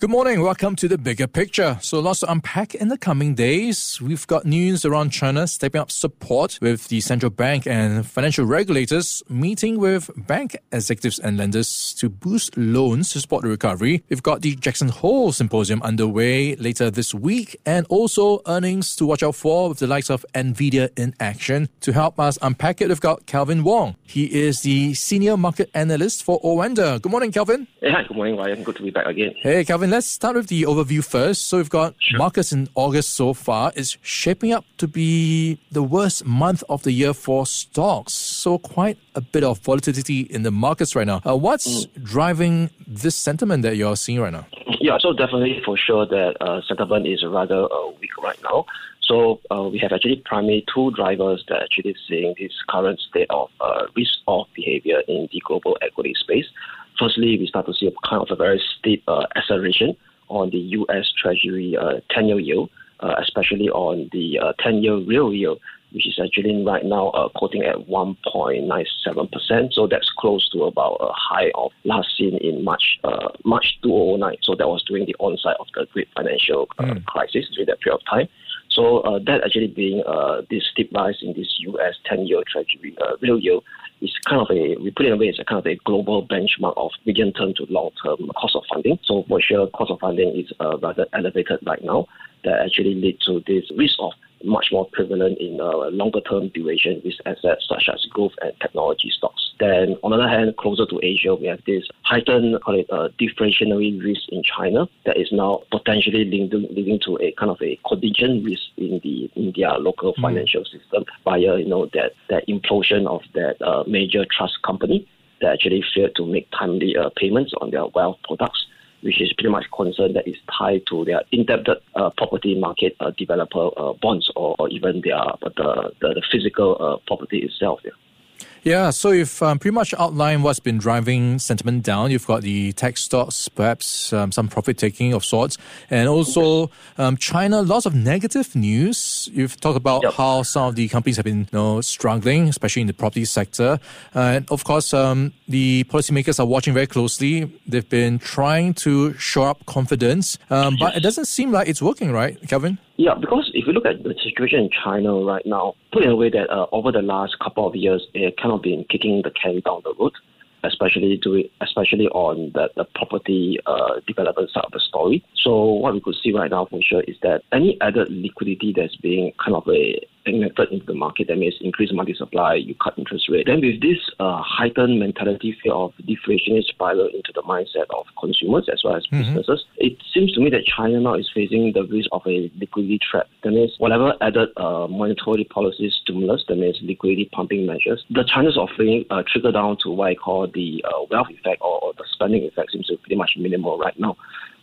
Good morning. Welcome to the bigger picture. So, lots to unpack in the coming days. We've got news around China stepping up support with the central bank and financial regulators meeting with bank executives and lenders to boost loans to support the recovery. We've got the Jackson Hole Symposium underway later this week and also earnings to watch out for with the likes of Nvidia in action. To help us unpack it, we've got Kelvin Wong. He is the senior market analyst for OANDA. Good morning, Kelvin. Hey, hi, good morning, Ryan. Good to be back again. Hey, Kelvin let's start with the overview first. So we've got sure. markets in August so far. It's shaping up to be the worst month of the year for stocks. So quite a bit of volatility in the markets right now. Uh, what's mm. driving this sentiment that you're seeing right now? Yeah, so definitely for sure that uh, sentiment is rather uh, weak right now. So uh, we have actually primarily two drivers that are actually seeing this current state of uh, risk-off behavior in the global equity space firstly, we start to see a kind of a very steep uh, acceleration on the U.S. Treasury uh, 10-year yield, uh, especially on the 10-year uh, real yield, which is actually right now uh, quoting at 1.97%. So that's close to about a high of last seen in March uh, March 2009. So that was during the onset of the great financial mm. crisis during that period of time. So uh, that actually being uh, this steep rise in this U.S. 10-year Treasury uh, real yield is kind of a, we put it in a way, it's a kind of a global benchmark of medium term to long term cost of funding. So for sure, cost of funding is uh, rather elevated right now that actually lead to this risk of much more prevalent in uh, longer term duration risk assets such as growth and technology stocks. Then on the other hand, closer to Asia, we have this heightened call it, uh, deflationary risk in China that is now potentially leading, leading to a kind of a contingent risk in the in their local mm. financial system via you know that that implosion of that uh, major trust company that actually failed to make timely uh, payments on their wealth products which is pretty much concern that is tied to their indebted uh, property market uh, developer uh, bonds or, or, even their the, the, the physical uh, property itself. Yeah. Yeah, so you've um, pretty much outlined what's been driving sentiment down. You've got the tech stocks, perhaps um, some profit taking of sorts, and also um, China. Lots of negative news. You've talked about yep. how some of the companies have been you know, struggling, especially in the property sector. Uh, and of course, um, the policymakers are watching very closely. They've been trying to shore up confidence, um, but it doesn't seem like it's working, right, Kelvin? Yeah, because if you look at the situation in China right now, put in a way that uh, over the last couple of years, it kind of been kicking the can down the road, especially to especially on the, the property uh, development side of the story. So what we could see right now for sure is that any added liquidity that's being kind of a injected into the market. That means increase market supply, you cut interest rate. Then with this uh, heightened mentality fear of deflationary spiral into the mindset of consumers as well as mm-hmm. businesses, it seems to me that China now is facing the risk of a liquidity trap. That means whatever added uh, monetary policy stimulus, that means liquidity pumping measures, the China's offering uh, trigger down to what I call the uh, wealth effect or, or the spending effect seems to be pretty much minimal right now.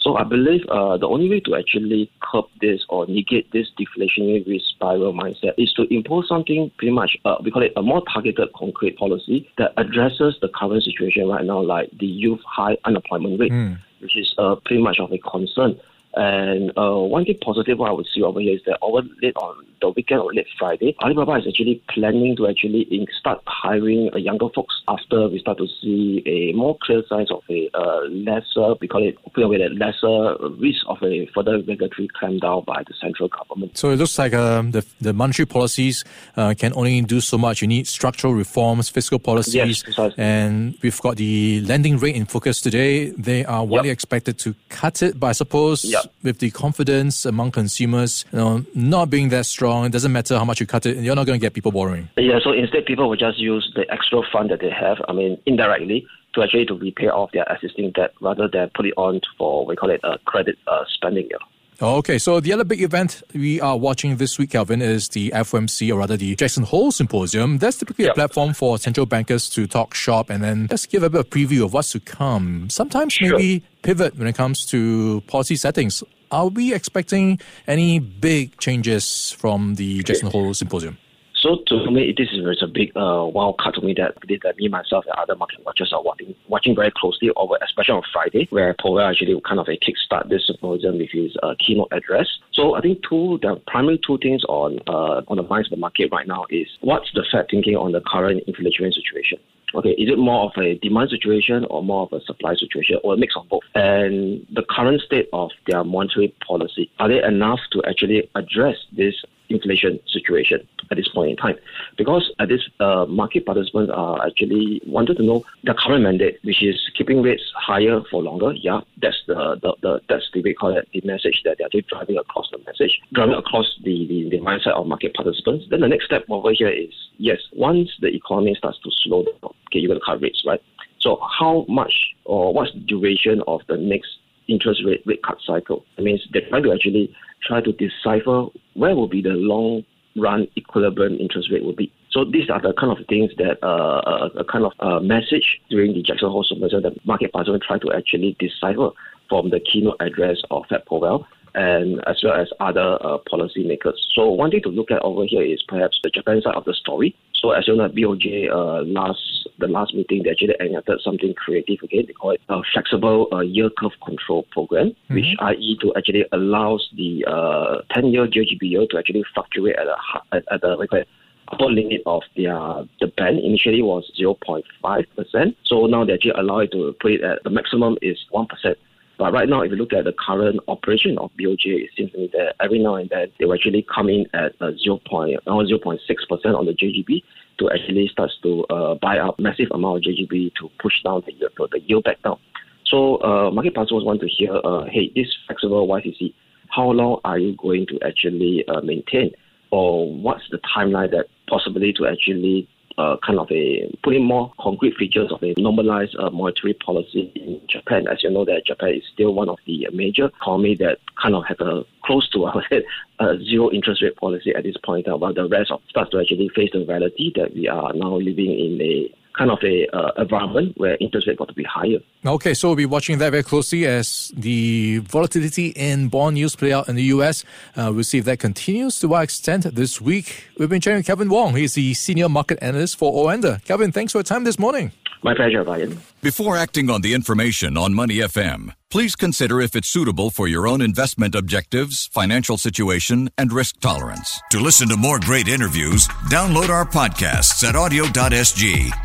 So I believe uh, the only way to actually curb this or negate this deflationary risk spiral mindset is to impose something pretty much, uh, we call it a more targeted, concrete policy that addresses the current situation right now, like the youth high unemployment rate, mm. which is uh, pretty much of a concern. And uh, one thing positive what I would see over here is that over late on the weekend or late Friday, Alibaba is actually planning to actually start hiring uh, younger folks after we start to see a more clear signs of a uh, lesser, we call it, with a lesser risk of a further regulatory clampdown by the central government. So it looks like um, the, the monetary policies uh, can only do so much. You need structural reforms, fiscal policies, yes, and we've got the lending rate in focus today. They are widely yep. expected to cut it, but I suppose yep with the confidence among consumers, you know, not being that strong, it doesn't matter how much you cut it, you're not going to get people borrowing. Yeah, so instead people will just use the extra fund that they have, I mean, indirectly, to actually to repay off their existing debt rather than put it on for, we call it a credit uh, spending. Yeah. Oh, okay, so the other big event we are watching this week, Kelvin, is the FOMC, or rather the Jackson Hole Symposium. That's typically yep. a platform for central bankers to talk shop and then just give a bit of preview of what's to come. Sometimes sure. maybe pivot when it comes to policy settings. Are we expecting any big changes from the Jackson Hole Symposium? So to me, this is a big uh, wild card to me that, that me, myself, and other market watchers are watching, watching very closely over, especially on Friday, where Powell actually kind of a kickstart this symposium with his uh, keynote address. So I think two, the primary two things on uh, on the minds of the market right now is what's the Fed thinking on the current inflationary situation. Okay, is it more of a demand situation or more of a supply situation or a mix of both? And the current state of their monetary policy, are they enough to actually address this inflation situation at this point in time. Because at this uh, market participants are actually wanted to know the current mandate, which is keeping rates higher for longer. Yeah, that's the, the, the that's the we call it the message that they're driving across the message, driving across the, the, the mindset of market participants. Then the next step over here is yes, once the economy starts to slow down, okay, you're gonna cut rates, right? So how much or what's the duration of the next interest rate rate cut cycle? It means they're trying to actually try to decipher where will be the long run equilibrium interest rate will be. So these are the kind of things that uh, uh a kind of uh, message during the Jackson Hole symposium that market participants try to actually decipher from the keynote address of Fed Powell and as well as other uh, policymakers. So one thing to look at over here is perhaps the Japan side of the story. So as you know, BOJ uh, last the last meeting they actually enacted something creative again. They call it a flexible uh, yield curve control program, mm-hmm. which i.e. to actually allows the uh, 10-year JGB yield to actually fluctuate at a at, at the like, upper limit of their the band initially was 0.5 percent. So now they actually allow it to put it at the maximum is one percent. But right now, if you look at the current operation of BOJ, it seems to me that every now and then they will actually come in at 0. 0.6% on the JGB to actually start to uh, buy up massive amount of JGB to push down the, the, the yield back down. So uh, market participants want to hear, uh, hey, this flexible YCC, how long are you going to actually uh, maintain? Or what's the timeline that possibly to actually uh, kind of a putting more concrete features of a normalized uh, monetary policy in Japan. As you know, that Japan is still one of the major economy that kind of have a close to our a zero interest rate policy at this point, while the rest of starts to actually face the reality that we are now living in a kind of a uh, environment where interest rate got to be higher. Okay, so we'll be watching that very closely as the volatility in bond yields play out in the US. Uh, we'll see if that continues to what extent this week. We've been chatting with Kelvin Wong. He's the senior market analyst for OANDA. Kelvin, thanks for your time this morning. My pleasure, Ryan. Before acting on the information on Money FM, please consider if it's suitable for your own investment objectives, financial situation, and risk tolerance. To listen to more great interviews, download our podcasts at awedio.sg